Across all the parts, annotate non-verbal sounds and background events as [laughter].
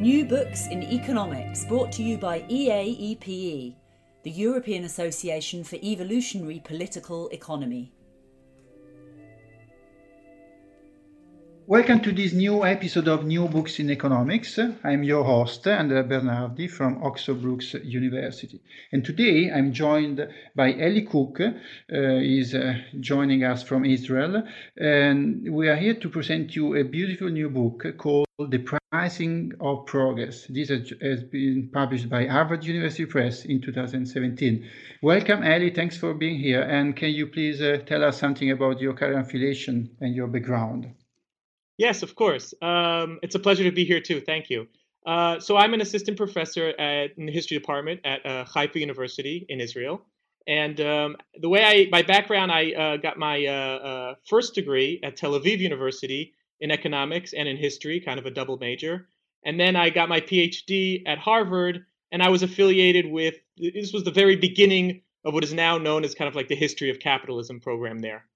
New Books in Economics, brought to you by EAEPE, the European Association for Evolutionary Political Economy. Welcome to this new episode of New Books in Economics. I'm your host, Andrea Bernardi from Oxford Brookes University. And today I'm joined by Ellie Cook, uh, is uh, joining us from Israel. And we are here to present you a beautiful new book called The Pricing of Progress. This has been published by Harvard University Press in 2017. Welcome, Ellie. Thanks for being here. And can you please uh, tell us something about your current affiliation and your background? Yes, of course. Um, it's a pleasure to be here too. Thank you. Uh, so I'm an assistant professor at, in the history department at uh, Haifa University in Israel. And um, the way I, my background, I uh, got my uh, uh, first degree at Tel Aviv University in economics and in history, kind of a double major. And then I got my PhD at Harvard, and I was affiliated with, this was the very beginning of what is now known as kind of like the history of capitalism program there.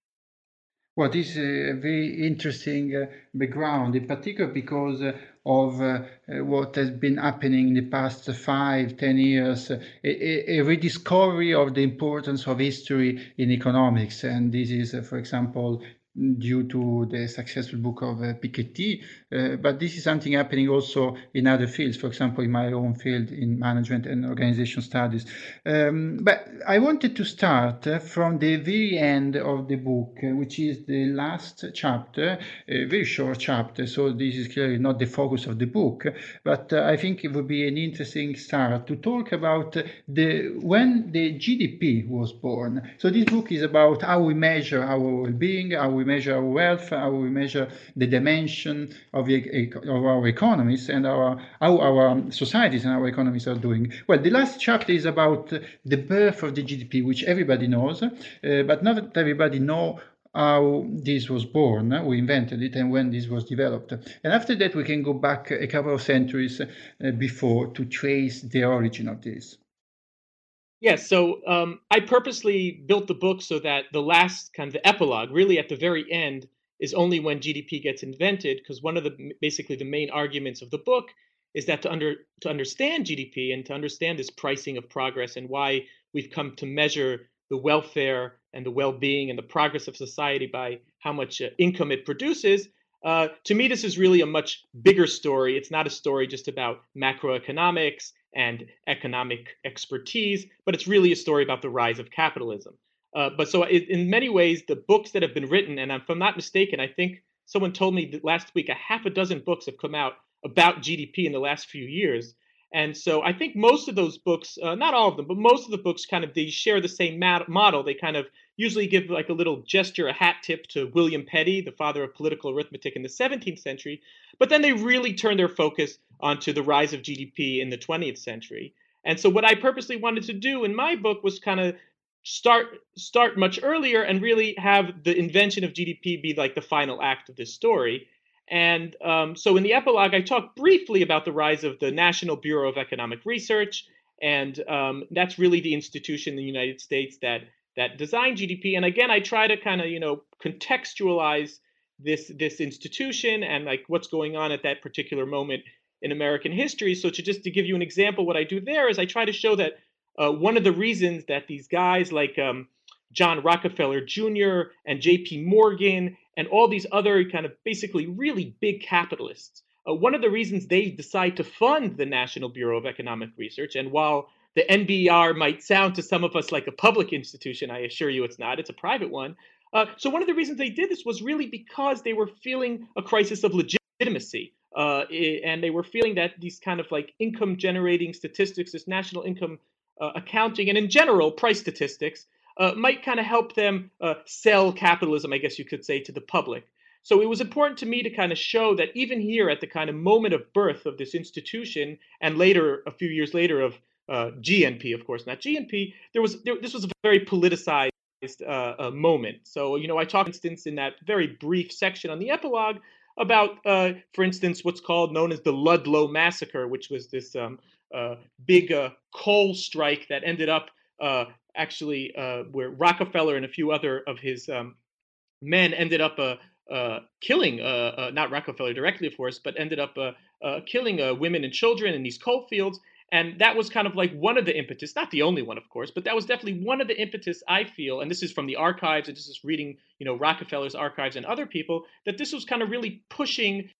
Well, this is a very interesting uh, background, in particular because uh, of uh, uh what has been happening in the past five, ten years, a, a, rediscovery of the importance of history in economics. And this is, uh, for example, due to the successful book of uh, Piketty, uh, but this is something happening also in other fields, for example, in my own field in management and organization studies. Um, but I wanted to start uh, from the very end of the book, uh, which is the last chapter, a very short chapter, so this is clearly not the focus of the book, but uh, I think it would be an interesting start to talk about the when the GDP was born. So this book is about how we measure our well-being, how we measure our wealth, how we measure the dimension of of, of our economies and our, how our societies and our economies are doing. Well, the last chapter is about the birth of the GDP, which everybody knows, uh, but not everybody know how this was born, we invented it, and when this was developed. And after that, we can go back a couple of centuries uh, before to trace the origin of this. Yes, so um, I purposely built the book so that the last kind of the epilogue, really at the very end, is only when GDP gets invented, because one of the basically the main arguments of the book is that to under to understand GDP and to understand this pricing of progress and why we've come to measure the welfare and the well-being and the progress of society by how much uh, income it produces. Uh, to me, this is really a much bigger story. It's not a story just about macroeconomics and economic expertise, but it's really a story about the rise of capitalism. Uh, but so in many ways, the books that have been written, and if I'm not mistaken, I think someone told me last week a half a dozen books have come out about GDP in the last few years. And so I think most of those books, uh, not all of them, but most of the books kind of they share the same mat- model. They kind of usually give like a little gesture, a hat tip to William Petty, the father of political arithmetic in the 17th century. But then they really turn their focus onto the rise of GDP in the 20th century. And so what I purposely wanted to do in my book was kind of start start much earlier and really have the invention of GDP be like the final act of this story. And um, so in the epilogue, I talk briefly about the rise of the National Bureau of Economic Research, and um, that's really the institution in the United States that that design GDP. And again, I try to kind of you know contextualize this this institution and like what's going on at that particular moment in American history. So to just to give you an example, what I do there is I try to show that uh, one of the reasons that these guys like um, John Rockefeller Jr. and J.P. Morgan and all these other kind of basically really big capitalists, uh, one of the reasons they decide to fund the National Bureau of Economic Research, and while the NBR might sound to some of us like a public institution, I assure you it's not, it's a private one. Uh, so one of the reasons they did this was really because they were feeling a crisis of legitimacy. Uh, and they were feeling that these kind of like income generating statistics, this national income uh, accounting and in general price statistics uh, might kind of help them uh, sell capitalism, I guess you could say, to the public. So it was important to me to kind of show that even here at the kind of moment of birth of this institution, and later, a few years later, of uh, GNP, of course, not GNP, there was there, this was a very politicized uh, uh, moment. So, you know, I talk, for instance, in that very brief section on the epilogue about, uh, for instance, what's called known as the Ludlow Massacre, which was this um, big coal strike that ended up actually where Rockefeller and a few other of his um, men ended up uh, killing uh, uh, not Rockefeller directly, of course, but ended up killing women and children in these coal fields. And that was kind of like one of the impetus, not the only one, of course, but that was definitely one of the impetus I feel, and this is from the archives, and this is reading, you know, Rockefeller's archives and other people, that this was kind of really pushing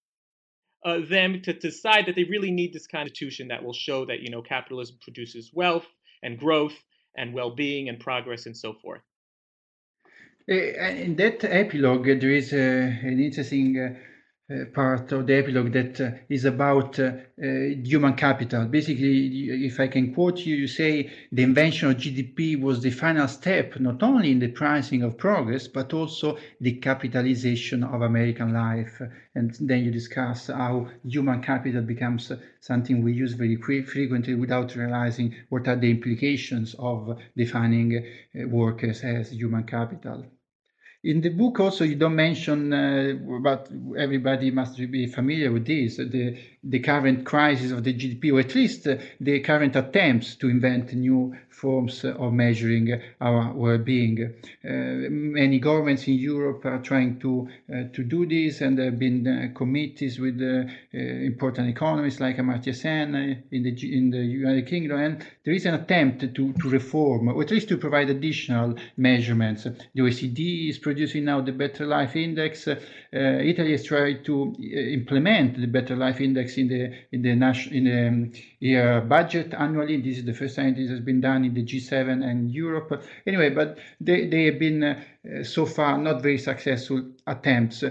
uh, them to, decide that they really need this constitution that will show that, you know, capitalism produces wealth and growth and well-being and progress and so forth. Eh, in that epilogue, there is uh, an interesting uh, part of the epilogue that uh, is about uh, human capital. Basically, if I can quote you, you say the invention of GDP was the final step, not only in the pricing of progress, but also the capitalization of American life. And then you discuss how human capital becomes something we use very frequently without realizing what are the implications of defining workers as human capital. In the book, also, you don't mention, uh, but everybody must be familiar with this, the, the current crisis of the GDP, or at least uh, the current attempts to invent new forms of measuring our well-being. Uh, many governments in Europe are trying to uh, to do this, and there have been committees with important economists like Amartya Sen in the in the United Kingdom, and there is an attempt to to reform, or at least to provide additional measurements. The OECD is producing now the Better Life Index. Italy has tried to implement the Better Life Index in the in the national in the um, budget annually. This is the first time this has been done in the G7 and Europe. Anyway, but they, they have been uh, so far not very successful attempts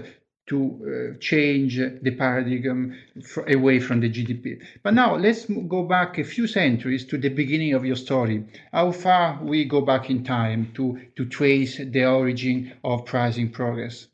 to uh, change the paradigm away from the GDP. But now let's go back a few centuries to the beginning of your story. How far we go back in time to, to trace the origin of pricing progress?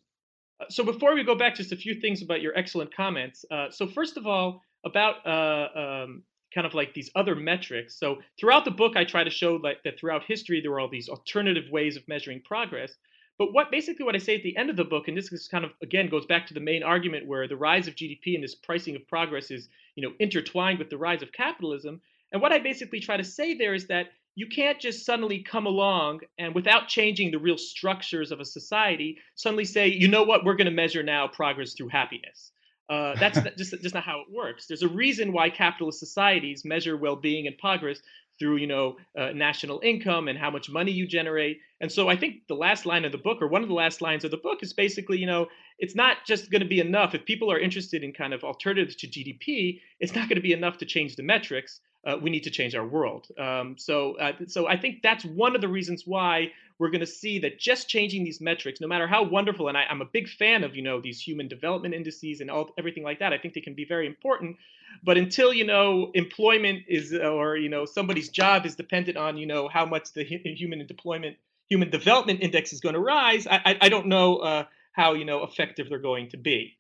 So before we go back, just a few things about your excellent comments. Uh, so first of all, about uh, um, kind of like these other metrics. So throughout the book, I try to show like that throughout history there were all these alternative ways of measuring progress. But what basically what I say at the end of the book, and this is kind of again goes back to the main argument where the rise of GDP and this pricing of progress is you know intertwined with the rise of capitalism. And what I basically try to say there is that you can't just suddenly come along and without changing the real structures of a society suddenly say you know what we're going to measure now progress through happiness uh, that's [laughs] just just not how it works. There's a reason why capitalist societies measure well-being and progress through, you know, uh, national income and how much money you generate. And so I think the last line of the book, or one of the last lines of the book, is basically, you know, it's not just going to be enough if people are interested in kind of alternatives to GDP. It's not going to be enough to change the metrics. Uh, we need to change our world. Um, so, uh, so I think that's one of the reasons why we're going to see that just changing these metrics, no matter how wonderful, and I, am a big fan of you know these human development indices and all everything like that. I think they can be very important, but until you know employment is or you know somebody's job is dependent on you know how much the human deployment human development index is going to rise, I, I, I don't know uh, how you know effective they're going to be.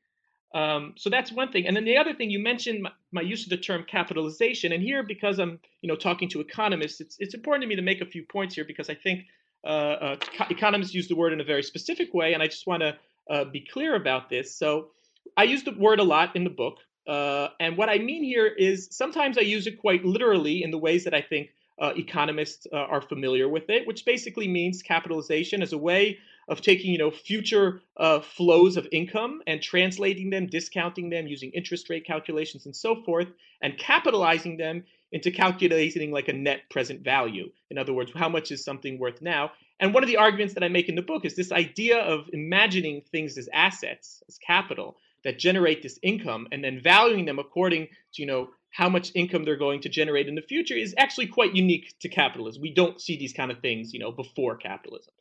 Um, so that's one thing. And then the other thing you mentioned my, my, use of the term capitalization. And here, because I'm you know talking to economists, it's it's important to me to make a few points here because I think uh, uh, economists use the word in a very specific way, and I just want to uh, be clear about this. So I use the word a lot in the book, uh, and what I mean here is sometimes I use it quite literally in the ways that I think uh, economists uh, are familiar with it, which basically means capitalization as a way of taking you know future uh, flows of income and translating them, discounting them using interest rate calculations and so forth, and capitalizing them into calculating like a net present value. In other words, how much is something worth now? And one of the arguments that I make in the book is this idea of imagining things as assets, as capital that generate this income and then valuing them according to, you know, how much income they're going to generate in the future is actually quite unique to capitalism. We don't see these kind of things, you know, before capitalism.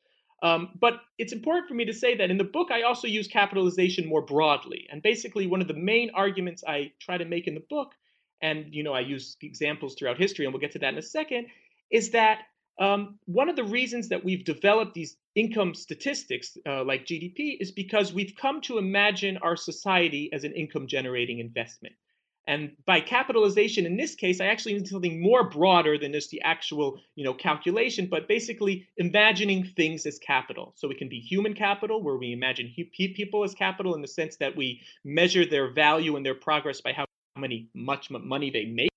Um, but it's important for me to say that in the book, I also use capitalization more broadly. And basically, one of the main arguments I try to make in the book and you know I use examples throughout history, and we'll get to that in a second, is that um, one of the reasons that we've developed these income statistics uh, like GDP is because we've come to imagine our society as an income generating investment. And by capitalization, in this case, I actually need something more broader than just the actual, you know, calculation, but basically imagining things as capital. So it can be human capital, where we imagine people as capital in the sense that we measure their value and their progress by how many much money they make.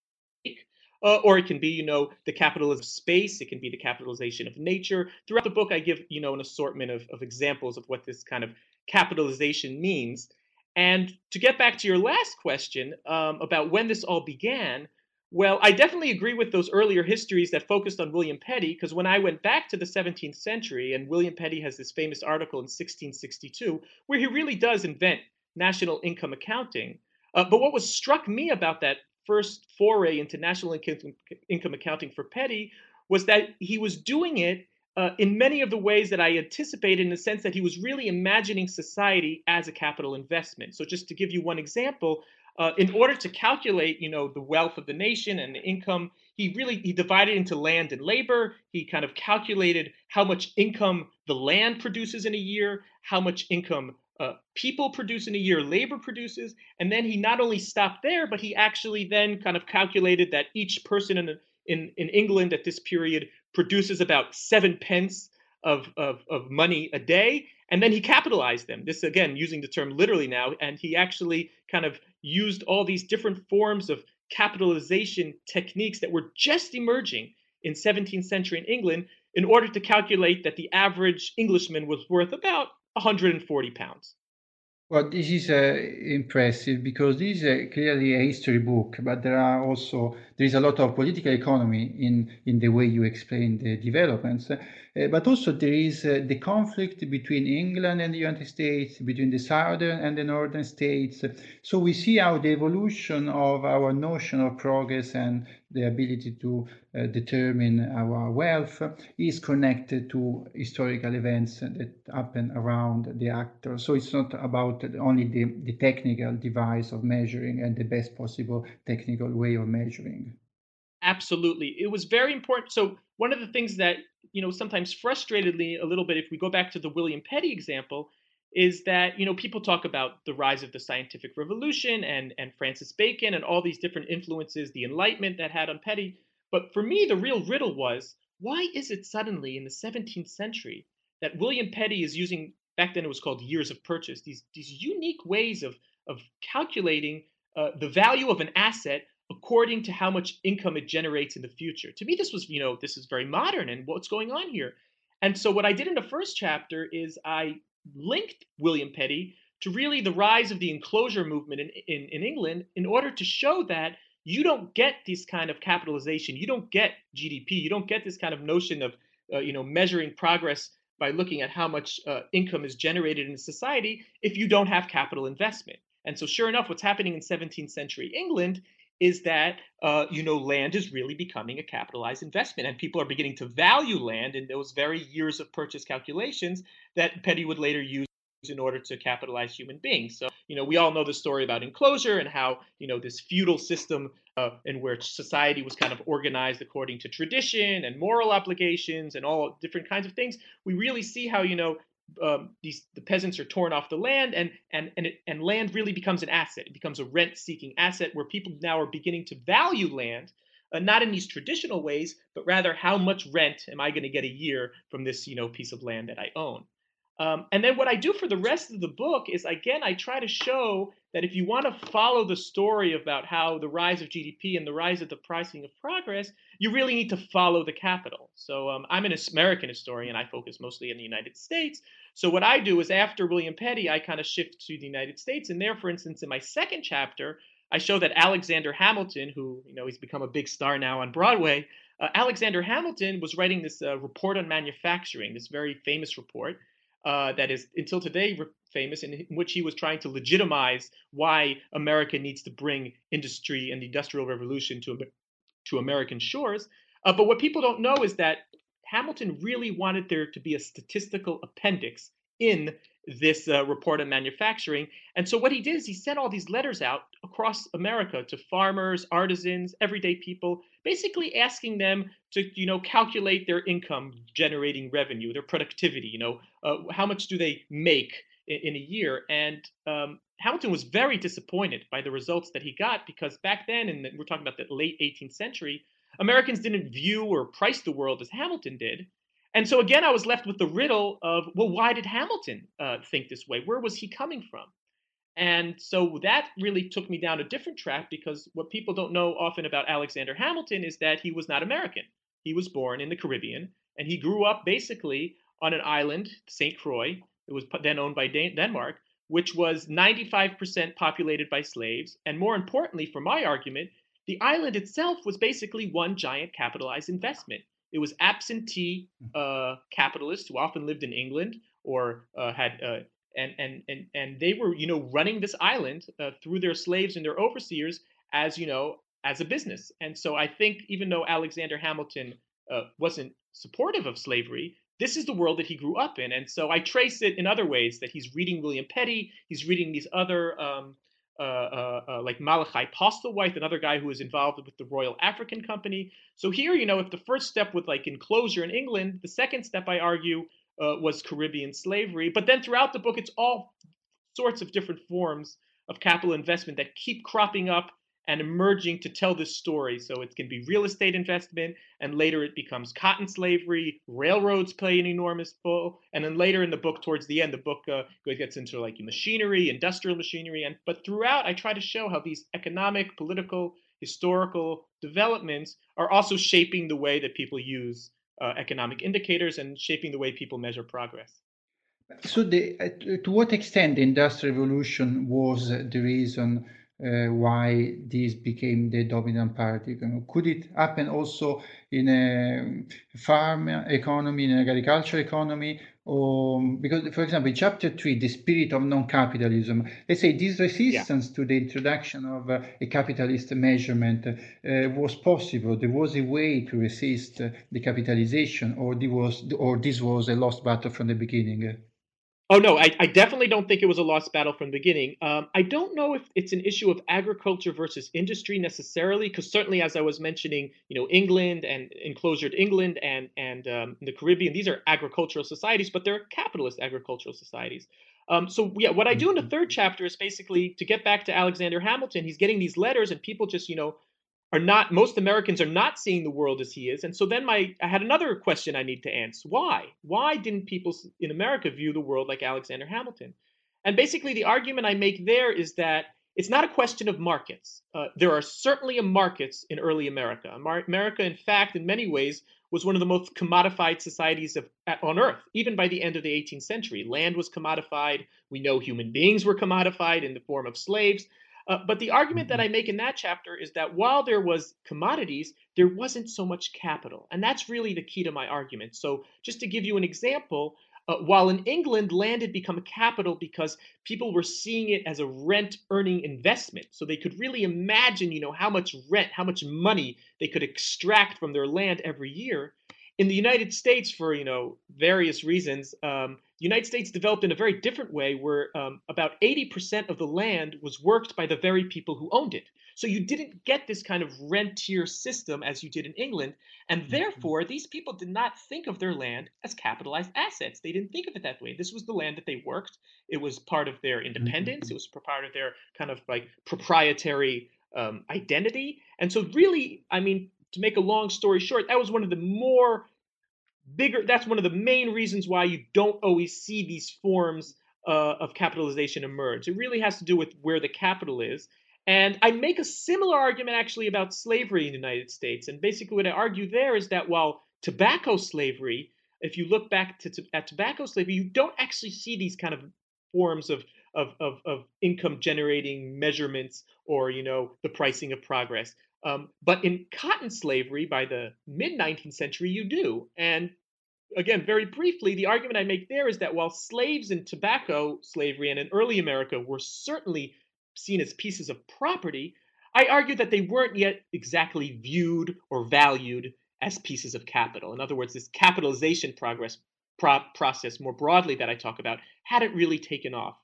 Uh, or it can be, you know, the capitalism of space. It can be the capitalization of nature. Throughout the book, I give, you know, an assortment of, of examples of what this kind of capitalization means. And to get back to your last question um, about when this all began, well, I definitely agree with those earlier histories that focused on William Petty, because when I went back to the 17th century, and William Petty has this famous article in 1662, where he really does invent national income accounting. Uh, but what was struck me about that first foray into national income, income accounting for Petty was that he was doing it uh, in many of the ways that I anticipated, in the sense that he was really imagining society as a capital investment. So, just to give you one example, uh, in order to calculate, you know, the wealth of the nation and the income, he really he divided into land and labor. He kind of calculated how much income the land produces in a year, how much income uh, people produce in a year, labor produces, and then he not only stopped there, but he actually then kind of calculated that each person in in, in England at this period produces about seven pence of, of, of money a day. And then he capitalized them. This, again, using the term literally now. And he actually kind of used all these different forms of capitalization techniques that were just emerging in 17th century in England in order to calculate that the average Englishman was worth about 140 pounds. Well, this is uh, impressive because this is a, clearly a history book, but there are also there is a lot of political economy in in the way you explain the developments. Uh, but also there is uh, the conflict between England and the United States, between the southern and the northern states. So we see how the evolution of our notion of progress and the ability to uh, determine our wealth is connected to historical events that happen around the actor. So it's not about only the, the technical device of measuring and the best possible technical way of measuring. Absolutely. It was very important. So one of the things that you know sometimes frustratedly a little bit if we go back to the william petty example is that you know people talk about the rise of the scientific revolution and and francis bacon and all these different influences the enlightenment that had on petty but for me the real riddle was why is it suddenly in the 17th century that william petty is using back then it was called years of purchase these these unique ways of of calculating uh, the value of an asset according to how much income it generates in the future. To me, this was, you know, this is very modern and what's going on here. And so what I did in the first chapter is I linked William Petty to really the rise of the enclosure movement in, in, in England in order to show that you don't get this kind of capitalization, you don't get GDP, you don't get this kind of notion of, uh, you know, measuring progress by looking at how much uh, income is generated in society if you don't have capital investment. And so, sure enough, what's happening in 17th century England is that uh, you know land is really becoming a capitalized investment, and people are beginning to value land in those very years of purchase calculations that Petty would later use in order to capitalize human beings. So, you know, we all know the story about enclosure and how, you know, this feudal system uh, in which society was kind of organized according to tradition and moral obligations and all different kinds of things. We really see how, you know, um, these the peasants are torn off the land and and and it, and land really becomes an asset. It becomes a rent seeking asset where people now are beginning to value land uh, not in these traditional ways but rather how much rent am i going to get a year from this you know piece of land that i own um, and then what I do for the rest of the book is, again, I try to show that if you want to follow the story about how the rise of GDP and the rise of the pricing of progress, you really need to follow the capital. So um, I'm an American historian. I focus mostly in the United States. So what I do is after William Petty, I kind of shift to the United States. And there, for instance, in my second chapter, I show that Alexander Hamilton, who, you know, he's become a big star now on Broadway, uh, Alexander Hamilton was writing this uh, report on manufacturing, this very famous report uh, that is until today famous, in which he was trying to legitimize why America needs to bring industry and the Industrial Revolution to, to American shores. Uh, but what people don't know is that Hamilton really wanted there to be a statistical appendix in this uh, report on manufacturing. And so what he did is he sent all these letters out across America to farmers, artisans, everyday people, basically asking them to, you know, calculate their income generating revenue, their productivity, you know, uh, how much do they make in, in a year? And um, Hamilton was very disappointed by the results that he got because back then, and we're talking about the late 18th century, Americans didn't view or price the world as Hamilton did. And so again, I was left with the riddle of, well, why did Hamilton uh, think this way? Where was he coming from? And so that really took me down a different track because what people don't know often about Alexander Hamilton is that he was not American. He was born in the Caribbean and he grew up basically on an island, St. Croix, it was then owned by Denmark, which was 95% populated by slaves. And more importantly, for my argument, the island itself was basically one giant capitalized investment. It was absentee hmm. uh, capitalists who often lived in England or uh, had uh, and and and and they were you know running this island uh, through their slaves and their overseers as you know as a business. And so I think even though Alexander Hamilton uh, wasn't supportive of slavery, this is the world that he grew up in. And so I trace it in other ways that he's reading William Petty, he's reading these other um, uh, uh, uh, like Malachy Postlethwayt, another guy who was involved with the Royal African Company. So here, you know, if the first step with like enclosure in England, the second step, I argue, uh, was Caribbean slavery. But then throughout the book, it's all sorts of different forms of capital investment that keep cropping up and emerging to tell this story. So it can be real estate investment, and later it becomes cotton slavery. Railroads play an enormous role, and then later in the book, towards the end, the book uh, gets into like machinery, industrial machinery, and but throughout, I try to show how these economic, political, historical developments are also shaping the way that people use uh, economic indicators and shaping the way people measure progress. So, the, uh, to what extent the Industrial Revolution was the reason? uh, why this became the dominant paradigm? Could it happen also in a farm economy, in an agricultural economy? Or, because, for example, in chapter three, the spirit of non-capitalism, let's say this resistance yeah. to the introduction of uh, a capitalist measurement uh, was possible. There was a way to resist uh, the capitalization, or, was, or this was a lost battle from the beginning. Oh no, I, I, definitely don't think it was a lost battle from the beginning. Um, I don't know if it's an issue of agriculture versus industry necessarily, because certainly, as I was mentioning, you know, England and enclosured England and and um, the Caribbean, these are agricultural societies, but they're capitalist agricultural societies. Um, so yeah, what I do in the third chapter is basically to get back to Alexander Hamilton. He's getting these letters, and people just you know are not most Americans are not seeing the world as he is. And so then my I had another question I need to answer. Why? Why didn't people in America view the world like Alexander Hamilton? And basically the argument I make there is that it's not a question of markets. Uh, there are certainly markets in early America. America, in fact, in many ways, was one of the most commodified societies of, on earth, even by the end of the 18th century. Land was commodified. We know human beings were commodified in the form of slaves. Uh, but the argument that mm-hmm. I make in that chapter is that while there was commodities, there wasn't so much capital. And that's really the key to my argument. So, just to give you an example, uh, while in England, land had become a capital because people were seeing it as a rent earning investment. So they could really imagine, you know, how much rent, how much money they could extract from their land every year. In the United States, for, you know, various reasons, um, the United States developed in a very different way where um, about 80% of the land was worked by the very people who owned it. So you didn't get this kind of rentier system as you did in England. And mm-hmm. therefore, these people did not think of their land as capitalized assets. They didn't think of it that way. This was the land that they worked. It was part of their independence. Mm-hmm. It was part of their kind of like proprietary um, identity. And so, really, I mean, to make a long story short, that was one of the more bigger that's one of the main reasons why you don't always see these forms uh, of capitalization emerge. It really has to do with where the capital is. And i make a similar argument actually about slavery in the united states. And basically what i argue there is that while tobacco slavery if you look back to, to at tobacco slavery you don't actually see these kind of forms of of, of, of income generating measurements or you know the pricing of progress um, but in cotton slavery by the mid 19th century, you do. And again, very briefly, the argument I make there is that while slaves in tobacco slavery and in early America were certainly seen as pieces of property, I argue that they weren't yet exactly viewed or valued as pieces of capital. In other words, this capitalization progress pro- process more broadly that I talk about hadn't really taken off.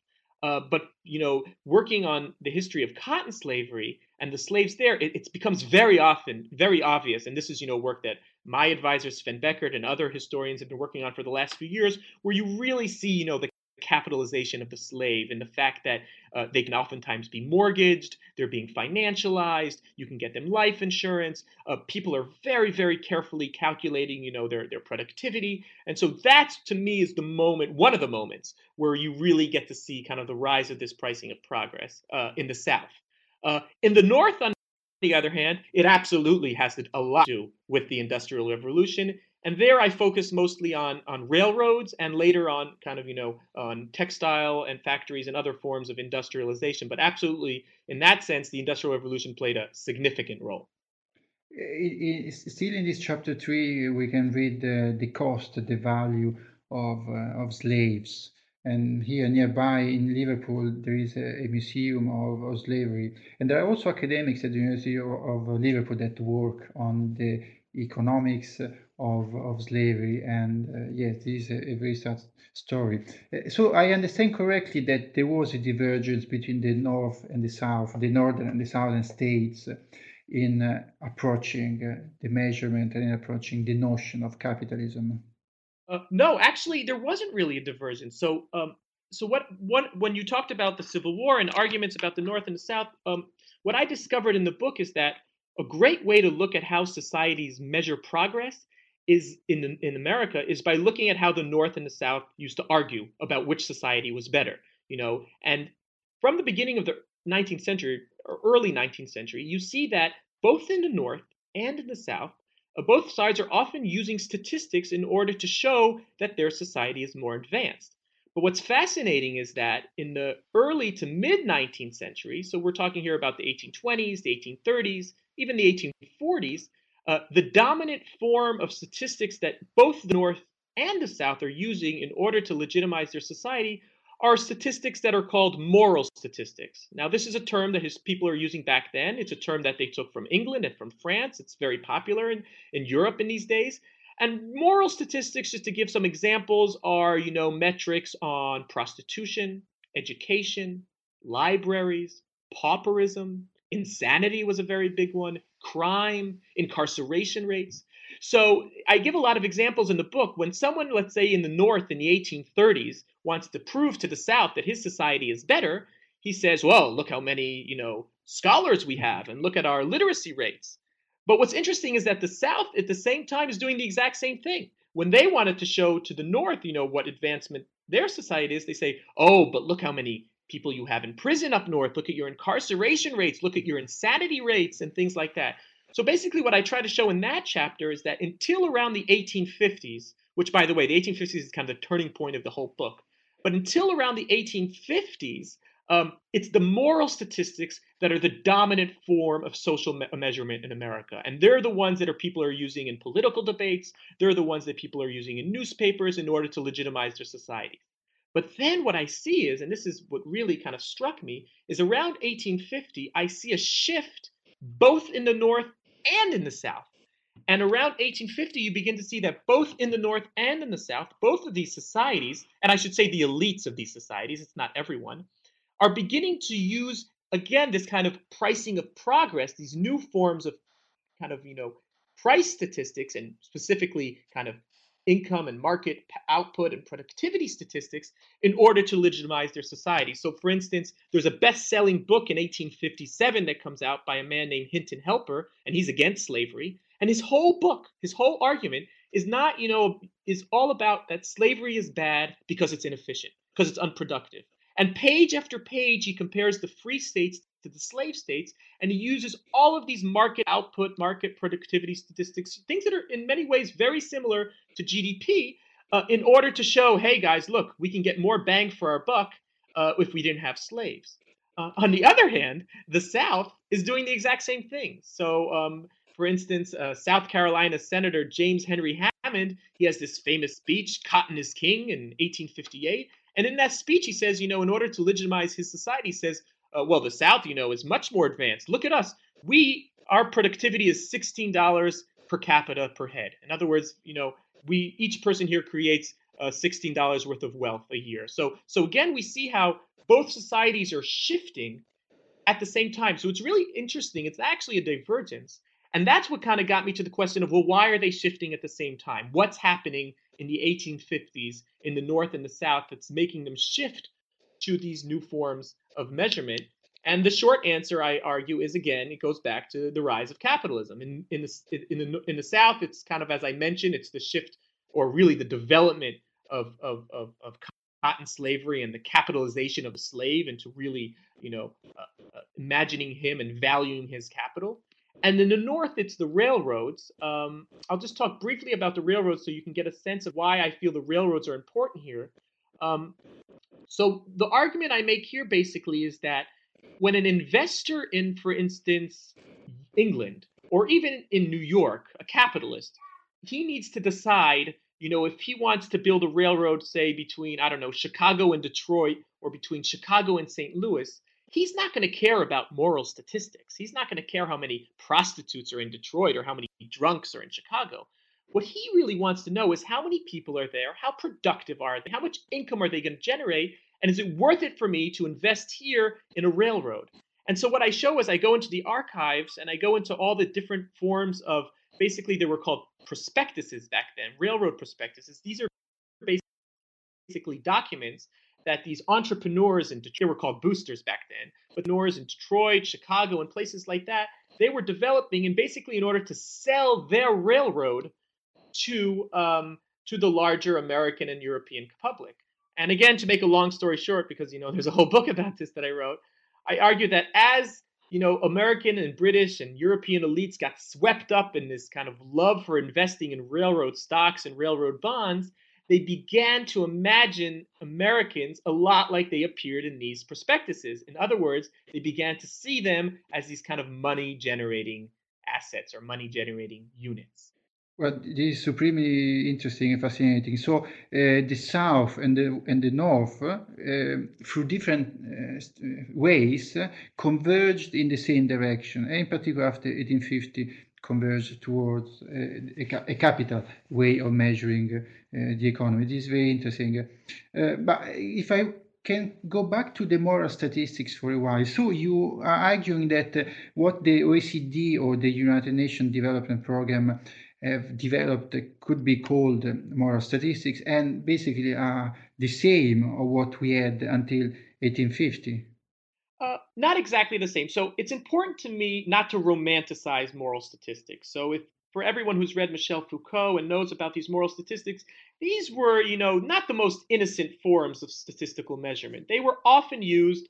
Uh, but you know, working on the history of cotton slavery and the slaves there, it, it, becomes very often very obvious. And this is you know work that my advisor Sven Beckert and other historians have been working on for the last few years, where you really see you know the capitalization of the slave and the fact that uh, they can oftentimes be mortgaged, they're being financialized, you can get them life insurance. Uh, people are very, very carefully calculating, you know, their, their productivity. And so that to me is the moment, one of the moments where you really get to see kind of the rise of this pricing of progress uh, in the South. Uh, in the North, on the other hand, it absolutely has a lot to do with the Industrial Revolution and there I focus mostly on on railroads and later on kind of you know on textile and factories and other forms of industrialization. But absolutely, in that sense, the Industrial Revolution played a significant role. still in this chapter three, we can read the, the cost, the value of uh, of slaves. And here nearby in Liverpool, there is a, a museum of, of, slavery. And there are also academics at the University of, of Liverpool that work on the economics of, of slavery. And uh, yes, this is a, a very sad story. Uh, so I understand correctly that there was a divergence between the North and the South, the Northern and the Southern states in uh, approaching uh, the measurement and in approaching the notion of capitalism. Uh, no, actually, there wasn't really a diversion. So, um, so what? One when you talked about the Civil War and arguments about the North and the South, um, what I discovered in the book is that a great way to look at how societies measure progress is in in America is by looking at how the North and the South used to argue about which society was better. You know, and from the beginning of the 19th century or early 19th century, you see that both in the North and in the South, both sides are often using statistics in order to show that their society is more advanced. But what's fascinating is that in the early to mid 19th century, so we're talking here about the 1820s, the 1830s, even the 1840s, uh, the dominant form of statistics that both the North and the South are using in order to legitimize their society are statistics that are called moral statistics. Now, this is a term that his people are using back then. It's a term that they took from England and from France. It's very popular in, in Europe in these days. And moral statistics, just to give some examples, are you know metrics on prostitution, education, libraries, pauperism, insanity was a very big one, crime, incarceration rates. So I give a lot of examples in the book when someone, let's say in the North in the 1830s, wants to prove to the South that his society is better, he says, well, look how many, you know, scholars we have and look at our literacy rates. But what's interesting is that the South at the same time is doing the exact same thing. When they wanted to show to the North, you know, what advancement their society is, they say, oh, but look how many people you have in prison up north, look at your incarceration rates, look at your insanity rates, and things like that. So basically, what I try to show in that chapter is that until around the 1850s, which by the way, the 1850s is kind of the turning point of the whole book, but until around the 1850s, um, it's the moral statistics that are the dominant form of social me- measurement in America. And they're the ones that are people are using in political debates. They're the ones that people are using in newspapers in order to legitimize their society. But then what I see is, and this is what really kind of struck me, is around 1850, I see a shift both in the North and in the South. And around 1850, you begin to see that both in the North and in the South, both of these societies, and I should say the elites of these societies, it's not everyone, are beginning to use, again, this kind of pricing of progress, these new forms of kind of, you know, price statistics and specifically kind of income and market output and productivity statistics in order to legitimize their society. So, for instance, there's a best selling book in 1857 that comes out by a man named Hinton Helper, and he's against slavery. And his whole book, his whole argument is not, you know, is all about that slavery is bad because it's inefficient, because it's unproductive. And page after page, he compares the free states to the slave states, and he uses all of these market output, market productivity statistics, things that are in many ways very similar to GDP, uh, in order to show, hey guys, look, we can get more bang for our buck uh, if we didn't have slaves. Uh, on the other hand, the South is doing the exact same thing. So, um, for instance, uh, South Carolina Senator James Henry Hammond, he has this famous speech, "Cotton is King," in 1858. And in that speech, he says, you know, in order to legitimize his society, he says, uh, well, the South, you know, is much more advanced. Look at us. We our productivity is sixteen dollars per capita per head. In other words, you know, we each person here creates uh, $16 worth of wealth a year. So, so again, we see how both societies are shifting at the same time. So it's really interesting. It's actually a divergence. And that's what kind of got me to the question of, well, why are they shifting at the same time? What's happening in the 1850s in the North and the South that's making them shift to these new forms of measurement? And the short answer, I argue, is again, it goes back to the rise of capitalism. In, in, the, in, the, in the South, it's kind of, as I mentioned, it's the shift or really the development of, of, of, of cotton slavery and the capitalization of the slave into really, you know, uh, uh, imagining him and valuing his capital. And in the north, it's the railroads. Um, I'll just talk briefly about the railroads so you can get a sense of why I feel the railroads are important here. Um, so the argument I make here basically is that when an investor in, for instance, England or even in New York, a capitalist, he needs to decide, you know, if he wants to build a railroad, say between I don't know Chicago and Detroit or between Chicago and St. Louis he's not going to care about moral statistics. He's not going to care how many prostitutes are in Detroit or how many drunks are in Chicago. What he really wants to know is how many people are there, how productive are they, how much income are they going to generate, and is it worth it for me to invest here in a railroad? And so what I show is I go into the archives and I go into all the different forms of basically they were called prospectuses back then, railroad prospectuses. These are basically documents that these entrepreneurs in Detroit, they were called boosters back then, but entrepreneurs in Detroit, Chicago, and places like that, they were developing and basically in order to sell their railroad to um, to the larger American and European public. And again, to make a long story short, because you know there's a whole [laughs] book about this that I wrote, I argue that as you know American and British and European elites got swept up in this kind of love for investing in railroad stocks and railroad bonds, they began to imagine Americans a lot like they appeared in these prospectuses. In other words, they began to see them as these kind of money generating assets or money generating units. Well, this is supremely interesting and fascinating. So, uh, the South and the and the North, uh, through different uh, ways, converged in the same direction. And in particular, after 1850, converged towards a, a, capital way of measuring uh, the economy. This is very interesting. Uh, but if I can go back to the moral statistics for a while. So you are arguing that uh, what the OECD or the United Nations Development Program have developed could be called moral statistics and basically are the same of what we had until 1850. Uh, not exactly the same. So it's important to me not to romanticize moral statistics. So if for everyone who's read Michel Foucault and knows about these moral statistics, these were, you know, not the most innocent forms of statistical measurement. They were often used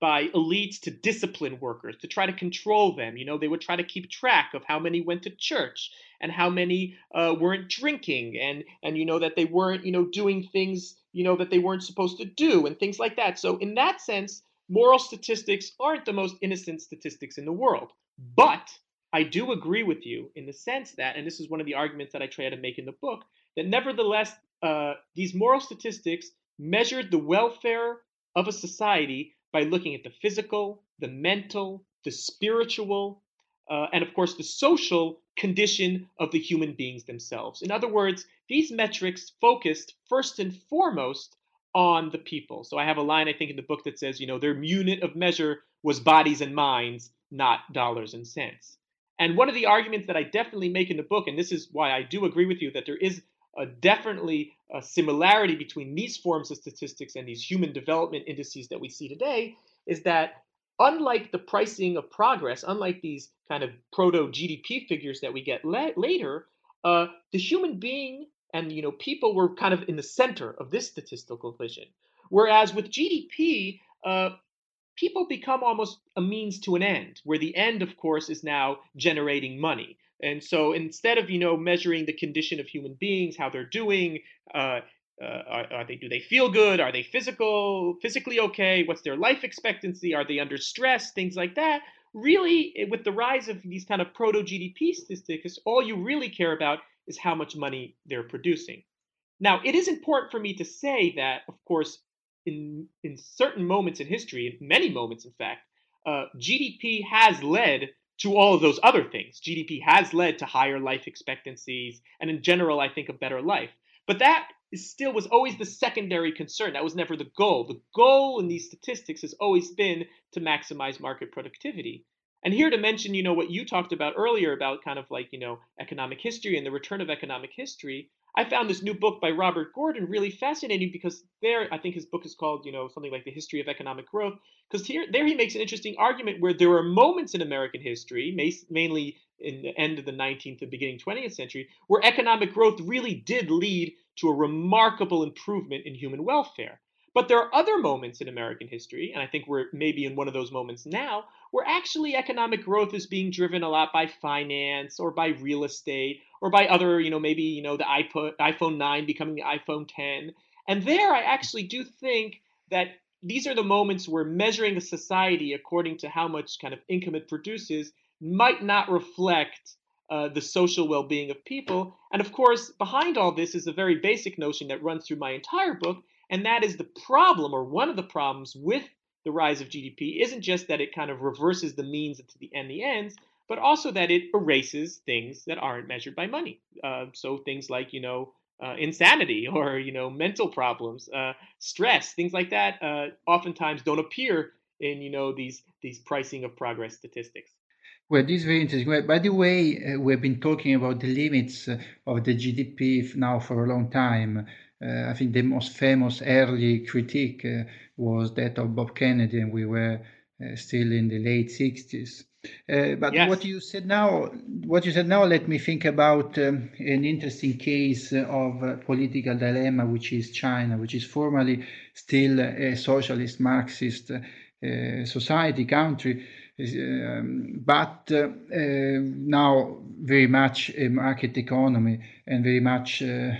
by elites to discipline workers, to try to control them. You know, they would try to keep track of how many went to church and how many uh, weren't drinking, and and you know that they weren't, you know, doing things, you know, that they weren't supposed to do, and things like that. So in that sense, moral statistics aren't the most innocent statistics in the world. But I do agree with you in the sense that, and this is one of the arguments that I try to make in the book, that nevertheless, uh, these moral statistics measured the welfare of a society by looking at the physical, the mental, the spiritual, uh, and of course, the social condition of the human beings themselves. In other words, these metrics focused first and foremost on the people. So I have a line I think in the book that says, you know, their unit of measure was bodies and minds, not dollars and cents. And one of the arguments that I definitely make in the book, and this is why I do agree with you that there is a definitely a similarity between these forms of statistics and these human development indices that we see today, is that unlike the pricing of progress, unlike these kind of proto GDP figures that we get la- later, uh, the human being and you know people were kind of in the center of this statistical vision. Whereas with gdp uh, people become almost a means to an end where the end of course is now generating money and so instead of you know measuring the condition of human beings how they're doing uh, uh, are, are, they do they feel good? Are they physical physically okay? What's their life expectancy? Are they under stress? Things like that. Really with the rise of these kind of proto gdp statistics all you really care about is how much money they're producing. Now, it is important for me to say that, of course, in, in certain moments in history, in many moments, in fact, uh, GDP has led to all of those other things. GDP has led to higher life expectancies and, in general, I think, a better life. But that still was always the secondary concern. That was never the goal. The goal in these statistics has always been to maximize market productivity. And here to mention, you know, what you talked about earlier about kind of like, you know, economic history and the return of economic history. I found this new book by Robert Gordon really fascinating because there, I think his book is called, you know, something like the history of economic growth. Because here, there he makes an interesting argument where there are moments in American history, mainly in the end of the 19th and beginning 20th century, where economic growth really did lead to a remarkable improvement in human welfare. But there are other moments in American history, and I think we're maybe in one of those moments now, where actually economic growth is being driven a lot by finance or by real estate or by other, you know, maybe, you know, the iPod, iPhone 9 becoming the iPhone 10. And there I actually do think that these are the moments where measuring a society according to how much kind of income it produces might not reflect uh, the social well being of people. And of course, behind all this is a very basic notion that runs through my entire book, and that is the problem, or one of the problems with the rise of GDP, isn't just that it kind of reverses the means to the and the ends, but also that it erases things that aren't measured by money. Uh, so things like, you know, uh, insanity [laughs] or you know mental problems, uh, stress, things like that, uh, oftentimes don't appear in you know these these pricing of progress statistics. Well, this is very interesting. By the way, uh, we've been talking about the limits uh, of the GDP now for a long time. Uh, I think the most famous early critique uh, was that of Bob Kennedy, and we were uh, still in the late 60s. Uh, but yes. what you said now, what you said now, let me think about um, an interesting case of political dilemma, which is China, which is formally still a socialist, Marxist society country um, but uh, uh, now very much a market economy and very much, uh,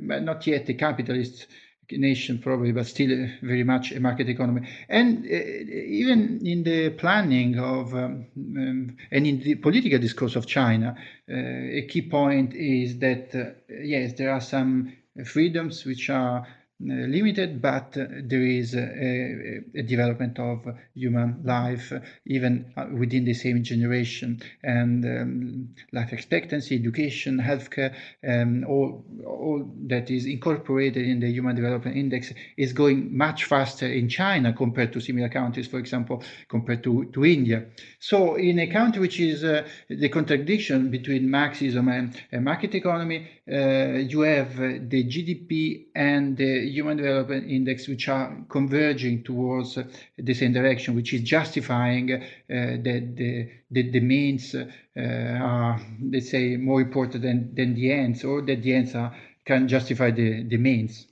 but not yet a capitalist nation probably, but still very much a market economy. And uh, even in the planning of um, um, and in the political discourse of China, uh, a key point is that uh, yes, there are some freedoms which are uh, limited, but there is a, a, development of human life even uh, within the same generation, and um, life expectancy, education, healthcare, um, all, all that is incorporated in the Human Development Index is going much faster in China compared to similar countries, for example, compared to, to India. So, in a country which is uh, the contradiction between Marxism and, and market economy, you have the GDP and the Human Development Index, which are converging towards uh, the same direction, which is justifying uh, that the, the, the means uh, are, let's say, more important than, than the ends, or that the ends are, can justify the, the means.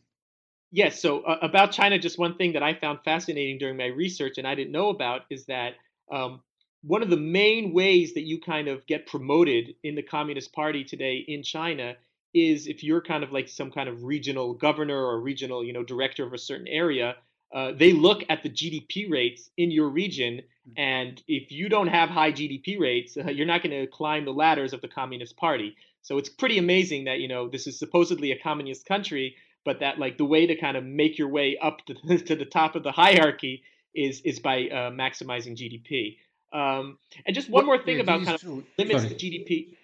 Yes. So uh, about China, just one thing that I found fascinating during my research and I didn't know about is that um, one of the main ways that you kind of get promoted in the Communist Party today in China is if you're kind of like some kind of regional governor or regional, you know, director of a certain area, uh, they look at the GDP rates in your region, mm. and if you don't have high GDP rates, uh, you're not going to climb the ladders of the Communist Party. So it's pretty amazing that you know this is supposedly a communist country, but that like the way to kind of make your way up to, [laughs] to the top of the hierarchy is is by uh, maximizing GDP. Um, and just one more thing about kind of limits to GDP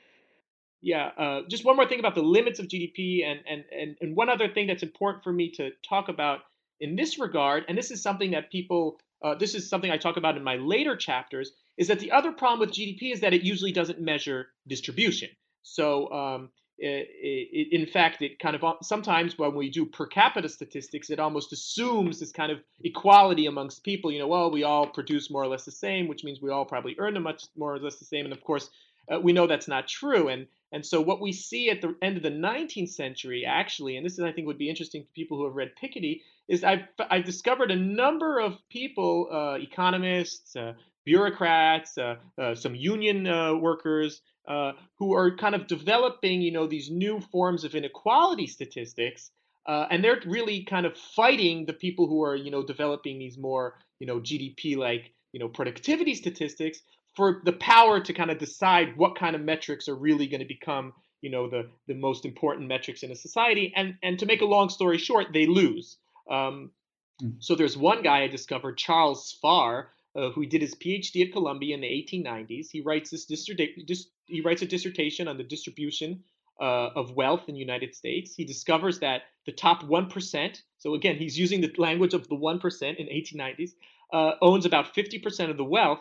yeah, uh, just one more thing about the limits of GDP, and, and and and one other thing that's important for me to talk about in this regard, and this is something that people, uh, this is something I talk about in my later chapters, is that the other problem with GDP is that it usually doesn't measure distribution. So, um, it, it, in fact, it kind of sometimes when we do per capita statistics, it almost assumes this kind of equality amongst people. You know, well, we all produce more or less the same, which means we all probably earn much more or less the same, and of course, uh, we know that's not true. And and so what we see at the end of the 19th century, actually, and this is I think would be interesting to people who have read Piketty, is I've I've discovered a number of people, uh, economists, uh, bureaucrats, uh, uh some union uh, workers, uh, who are kind of developing, you know, these new forms of inequality statistics. and they're really kind of fighting the people who are, you know, developing these more, you know, GDP like, you know, productivity statistics for the power to kind of decide what kind of metrics are really going to become you know the the most important metrics in a society and and to make a long story short they lose um, mm. so there's one guy i discovered charles Spahr uh, who did his phd at columbia in the 1890s he writes this, this he writes a dissertation on the distribution uh, of wealth in the united states he discovers that the top 1%, so again, he's using the language of the 1% in 1890s, uh, owns about 50% of the wealth.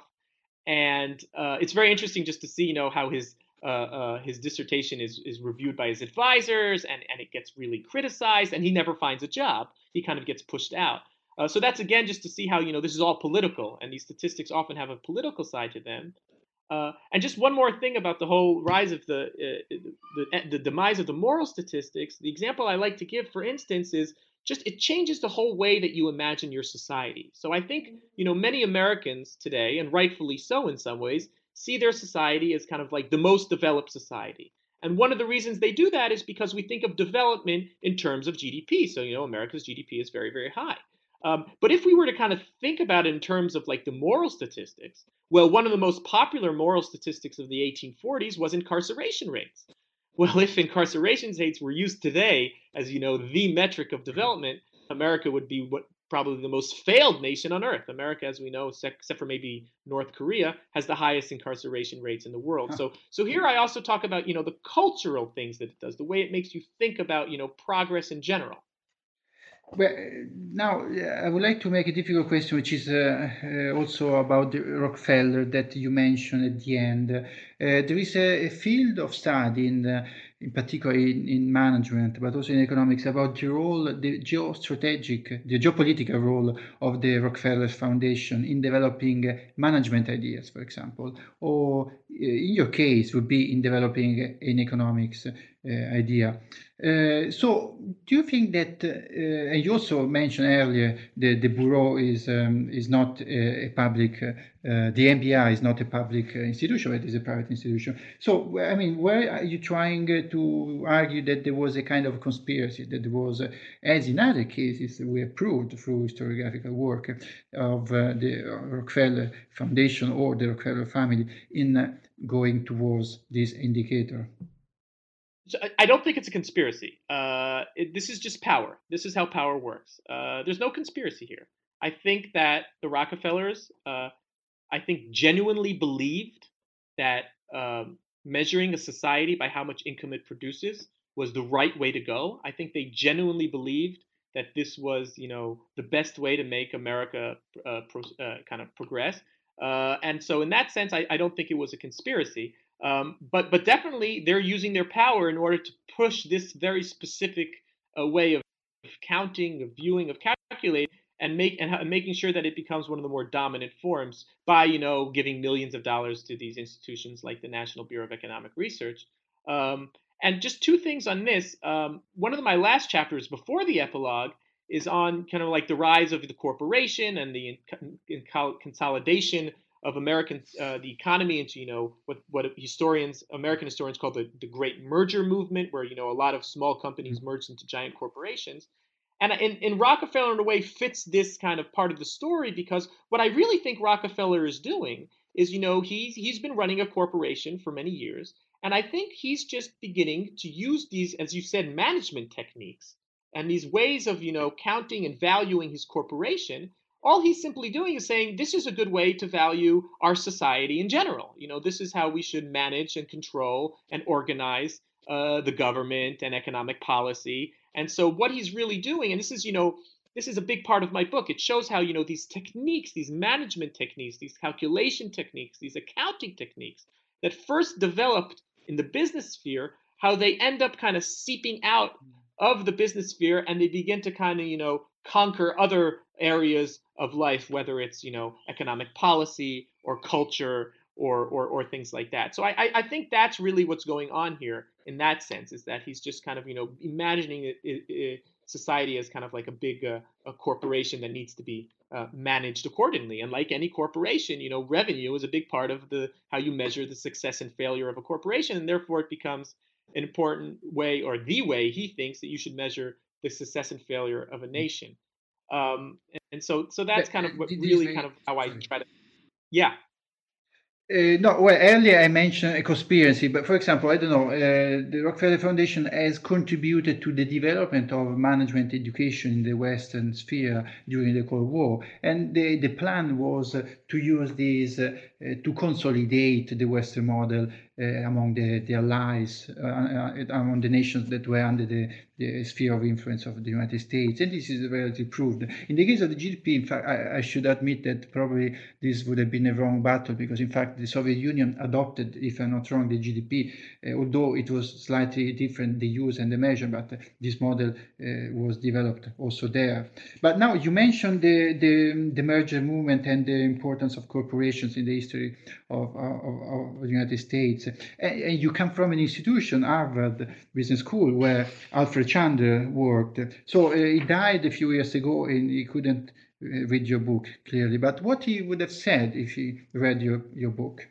And uh, it's very interesting just to see, you know, how his uh, uh, his dissertation is is reviewed by his advisors, and and it gets really criticized, and he never finds a job. He kind of gets pushed out. Uh, so that's again just to see how you know this is all political, and these statistics often have a political side to them. Uh, and just one more thing about the whole rise of the, uh, the the demise of the moral statistics. The example I like to give, for instance, is just it changes the whole way that you imagine your society. So I think you know many Americans today, and rightfully so in some ways, see their society as kind of like the most developed society. And one of the reasons they do that is because we think of development in terms of GDP. So, you know, America's GDP is very, very high. Um, but if we were to kind of think about it in terms of like the moral statistics, well, one of the most popular moral statistics of the 1840s was incarceration rates. Well, [laughs] if incarceration rates were used today as, you know, the metric of development, America would be what probably the most failed nation on earth. America, as we know, except for maybe North Korea, has the highest incarceration rates in the world. Huh. So, so here I also talk about you know the cultural things that it does, the way it makes you think about you know progress in general. Well, now I would like to make a difficult question, which is uh, uh, also about the Rockefeller that you mentioned at the end. Uh, there is a, a, field of study in the, in particular in, in, management, but also in economics, about the role, the geostrategic, the geopolitical role of the Rockefeller Foundation in developing management ideas, for example, or uh, in your case would be in developing in economics uh, idea. Uh, so, do you think that, uh, and you also mentioned earlier, the, the bureau is um, is not a, a public, uh, the NBI is not a public institution, it is a private institution. So, I mean, where are you trying to argue that there was a kind of conspiracy, that there was, as in other cases we proved through historiographical work of the Rockefeller Foundation or the Rockefeller family in going towards this indicator? I don't think it's a conspiracy. Uh, it, this is just power. This is how power works. Uh, there's no conspiracy here. I think that the Rockefellers, uh, I think, genuinely believed that um, measuring a society by how much income it produces was the right way to go. I think they genuinely believed that this was, you know, the best way to make America uh, pro, uh, kind of progress. Uh, and so, in that sense, I, I don't think it was a conspiracy. Um, but but definitely they're using their power in order to push this very specific uh, way of counting, of viewing, of calculating, and make and making sure that it becomes one of the more dominant forms by you know giving millions of dollars to these institutions like the National Bureau of Economic Research. Um, and just two things on this. Um, one of the, my last chapters before the epilogue is on kind of like the rise of the corporation and the in, in consolidation of American uh, the economy into you know what what historians American historians call the the great merger movement, where you know a lot of small companies mm-hmm. merged into giant corporations. And, and, and Rockefeller, in a way, fits this kind of part of the story because what I really think Rockefeller is doing is, you know, he's he's been running a corporation for many years, and I think he's just beginning to use these, as you said, management techniques and these ways of, you know, counting and valuing his corporation all he's simply doing is saying this is a good way to value our society in general. You know, this is how we should manage and control and organize uh, the government and economic policy. And so, what he's really doing, and this is, you know, this is a big part of my book. It shows how, you know, these techniques, these management techniques, these calculation techniques, these accounting techniques that first developed in the business sphere, how they end up kind of seeping out of the business sphere and they begin to kind of, you know, conquer other areas of life, whether it's you know economic policy or culture or or, or things like that. So I, I think that's really what's going on here in that sense is that he's just kind of you know imagining it, it, it, society as kind of like a big uh, a corporation that needs to be uh, managed accordingly. And like any corporation, you know, revenue is a big part of the how you measure the success and failure of a corporation, and therefore it becomes an important way or the way he thinks that you should measure the success and failure of a nation. Um, and so, so that's kind of what really kind of how I try to, yeah. Uh, no, well, earlier I mentioned a conspiracy, but for example, I don't know, uh, the Rockefeller Foundation has contributed to the development of management education in the Western sphere during the Cold War. And the, the plan was uh, to use these uh, to consolidate the Western model among the, the allies, uh, among the nations that were under the, the sphere of influence of the United States. And this is relatively proved. In the case of the GDP, in fact, I, I should admit that probably this would have been a wrong battle because, in fact, the Soviet Union adopted, if I'm not wrong, the GDP, uh, although it was slightly different, the use and the measure, but this model uh, was developed also there. But now you mentioned the, the, the merger movement and the importance of corporations in the history of, of, of the United States. And, and, you come from an institution, Harvard Business School, where Alfred Chandler worked. So uh, he died a few years ago and he couldn't uh, read your book clearly. But what he would have said if he read your, your book?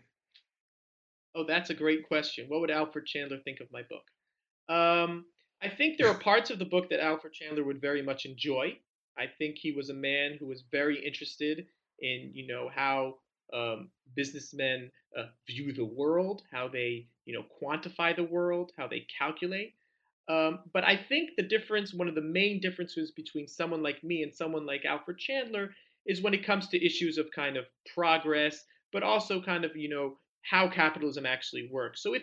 Oh, that's a great question. What would Alfred Chandler think of my book? Um, I think there are parts of the book that Alfred Chandler would very much enjoy. I think he was a man who was very interested in, you know, how um, businessmen uh, view the world, how they, you know, quantify the world, how they calculate. Um, but I think the difference, one of the main differences between someone like me and someone like Alfred Chandler, is when it comes to issues of kind of progress, but also kind of, you know, how capitalism actually works. So it,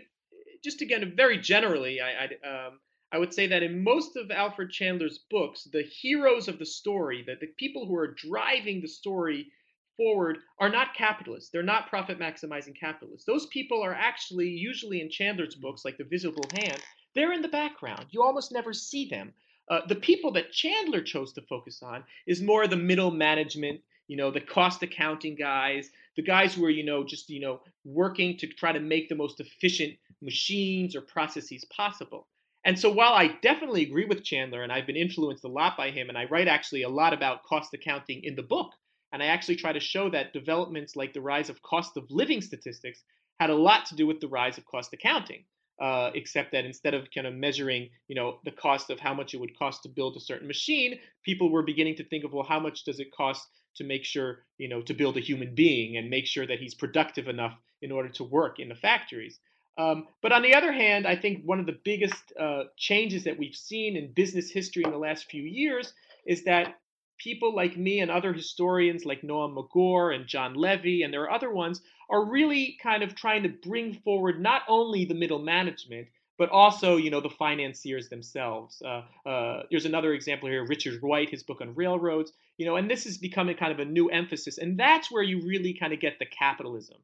just again, very generally, I, I, um, I would say that in most of Alfred Chandler's books, the heroes of the story, that the people who are driving the story forward are not capitalists. They're not profit maximizing capitalists. Those people are actually usually in Chandler's books, like The Visible Hand, they're in the background. You almost never see them. Uh, the people that Chandler chose to focus on is more the middle management, you know, the cost accounting guys, the guys who are, you know, just, you know, working to try to make the most efficient machines or processes possible. And so while I definitely agree with Chandler and I've been influenced a lot by him, and I write actually a lot about cost accounting in the book, and I actually try to show that developments like the rise of cost of living statistics had a lot to do with the rise of cost accounting. Uh, except that instead of kind of measuring, you know, the cost of how much it would cost to build a certain machine, people were beginning to think of, well, how much does it cost to make sure, you know, to build a human being and make sure that he's productive enough in order to work in the factories. Um, but on the other hand, I think one of the biggest uh, changes that we've seen in business history in the last few years is that people like me and other historians like Noam Maggor and John Levy, and there are other ones, are really kind of trying to bring forward not only the middle management, but also, you know, the financiers themselves. Uh, uh, there's another example here, Richard White, his book on railroads, you know, and this is becoming kind of a new emphasis, and that's where you really kind of get the capitalism.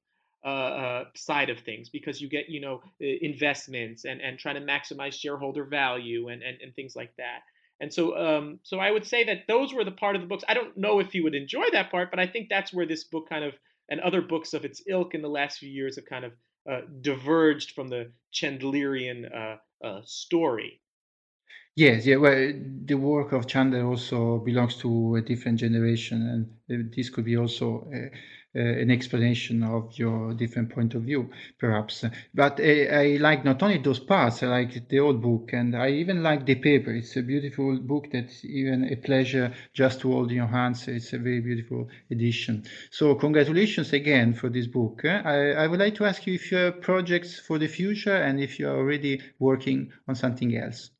Uh, uh, side of things because you get you know investments and and trying to maximize shareholder value and and, and things like that and so, um, so I would say that those were the part of the books. I don't know if you would enjoy that part, but I think that's where this book kind of and other books of its ilk in the last few years have kind of uh, diverged from the Chandlerian uh, uh, story. Yes, yeah. Well, the work of Chandler also belongs to a different generation, and this could be also uh, uh, an explanation of your different point of view, perhaps. But I, I, like not only those parts, I like the old book, and I even like the paper. It's a beautiful book that's even a pleasure just to hold in your hands. It's a very beautiful edition. So congratulations again for this book. I, I would like to ask you if you have projects for the future and if you are already working on something else.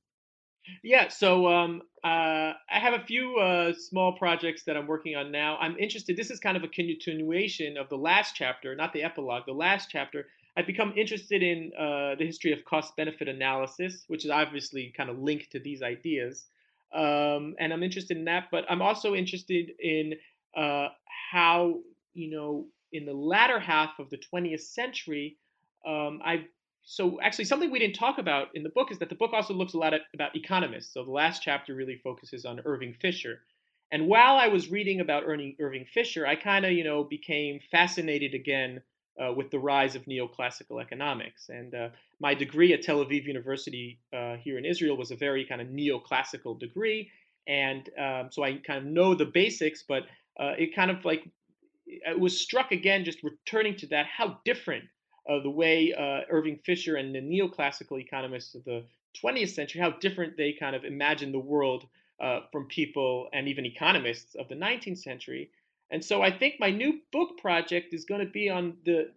Yeah, so um, uh, I have a few uh, small projects that I'm working on now. I'm interested. This is kind of a continuation of the last chapter, not the epilogue. The last chapter. I've become interested in uh, the history of cost-benefit analysis, which is obviously kind of linked to these ideas, um, and I'm interested in that. But I'm also interested in uh, how you know in the latter half of the 20th century, um, I've so actually something we didn't talk about in the book is that the book also looks a lot at, about economists. So the last chapter really focuses on Irving Fisher. And while I was reading about Irving Fisher, I kind of, you know, became fascinated again uh, with the rise of neoclassical economics. And uh, my degree at Tel Aviv University uh, here in Israel was a very kind of neoclassical degree. And um, so I kind of know the basics, but uh, it kind of like, it was struck again, just returning to that, how different uh, the way uh, Irving Fisher and the neoclassical economists of the 20th century, how different they kind of imagined the world uh, from people and even economists of the 19th century. And so I think my new book project is going to be on the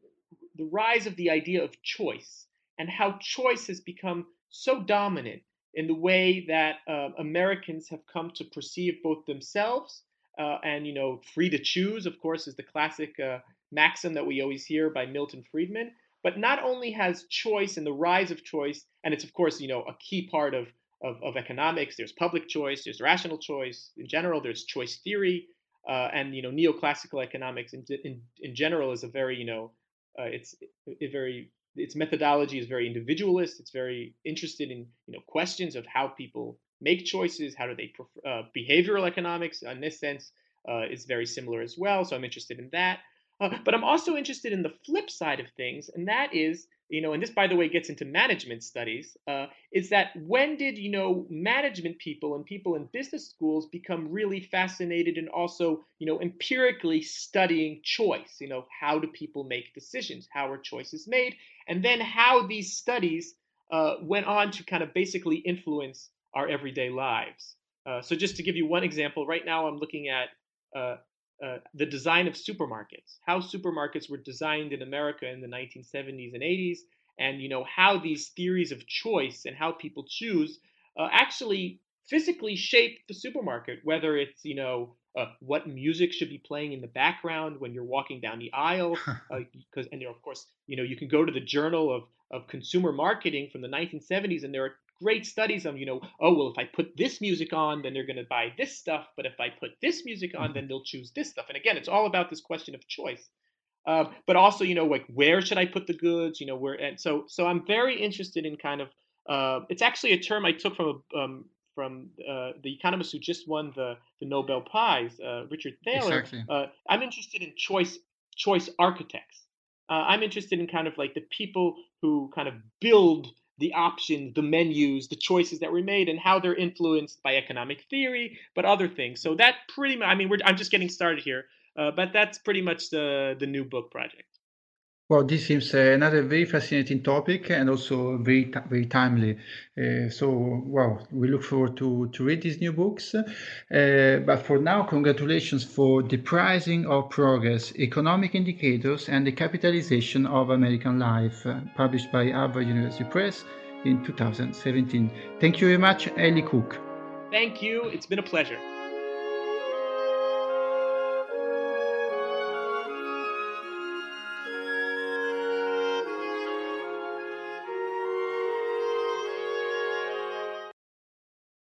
the rise of the idea of choice and how choice has become so dominant in the way that uh, Americans have come to perceive both themselves uh, and, you know, free to choose, of course, is the classic uh, maxim that we always hear by Milton Friedman. But not only has choice and the rise of choice, and it's, of course, you know, a key part of, of, of economics, there's public choice, there's rational choice. In general, there's choice theory. Uh, and, you know, neoclassical economics in, in, in general is a very, you know, uh, it's a very its methodology is very individualist. It's very interested in you know questions of how people make choices. How do they prefer, uh, behavioral economics in this sense uh, is very similar as well. So I'm interested in that. [laughs] But I'm also interested in the flip side of things, and that is you know, and this, by the way, gets into management studies, uh, is that when did, you know, management people and people in business schools become really fascinated and also, you know, empirically studying choice? You know, how do people make decisions? How are choices made? And then how these studies uh, went on to kind of basically influence our everyday lives. Uh, so, just to give you one example, right now I'm looking at uh, uh, the design of supermarkets, how supermarkets were designed in America in the 1970s and 80s, and you know how these theories of choice and how people choose uh, actually physically shape the supermarket. Whether it's you know uh, what music should be playing in the background when you're walking down the aisle, because [laughs] uh, and of course you know you can go to the Journal of of Consumer Marketing from the 1970s, and there are great studies on, you know, oh, well, if I put this music on, then they're going to buy this stuff. But if I put this music on, then mm-hmm. they'll choose this stuff. And again, it's all about this question of choice. Uh, but also, you know, like where should I put the goods? You know, where and so so I'm very interested in kind of. Uh, it's actually a term I took from a, um, from uh, the economist who just won the the Nobel Prize, uh, Richard Thaler. Exactly. Uh, I'm interested in choice choice architects. Uh, I'm interested in kind of like the people who kind of build the options, the menus, the choices that were made, and how they're influenced by economic theory, but other things. So that pretty much, I mean, I'm just getting started here, uh, but that's pretty much the the new book project. Well, this seems uh, another very fascinating topic and also very very timely. Uh, so, well, we look forward to to read these new books. Uh, but for now, congratulations for the pricing of progress, economic indicators, and the capitalization of American life, uh, published by Harvard University Press in 2017. Thank you very much, Eli Cook. Thank you. It's been a pleasure.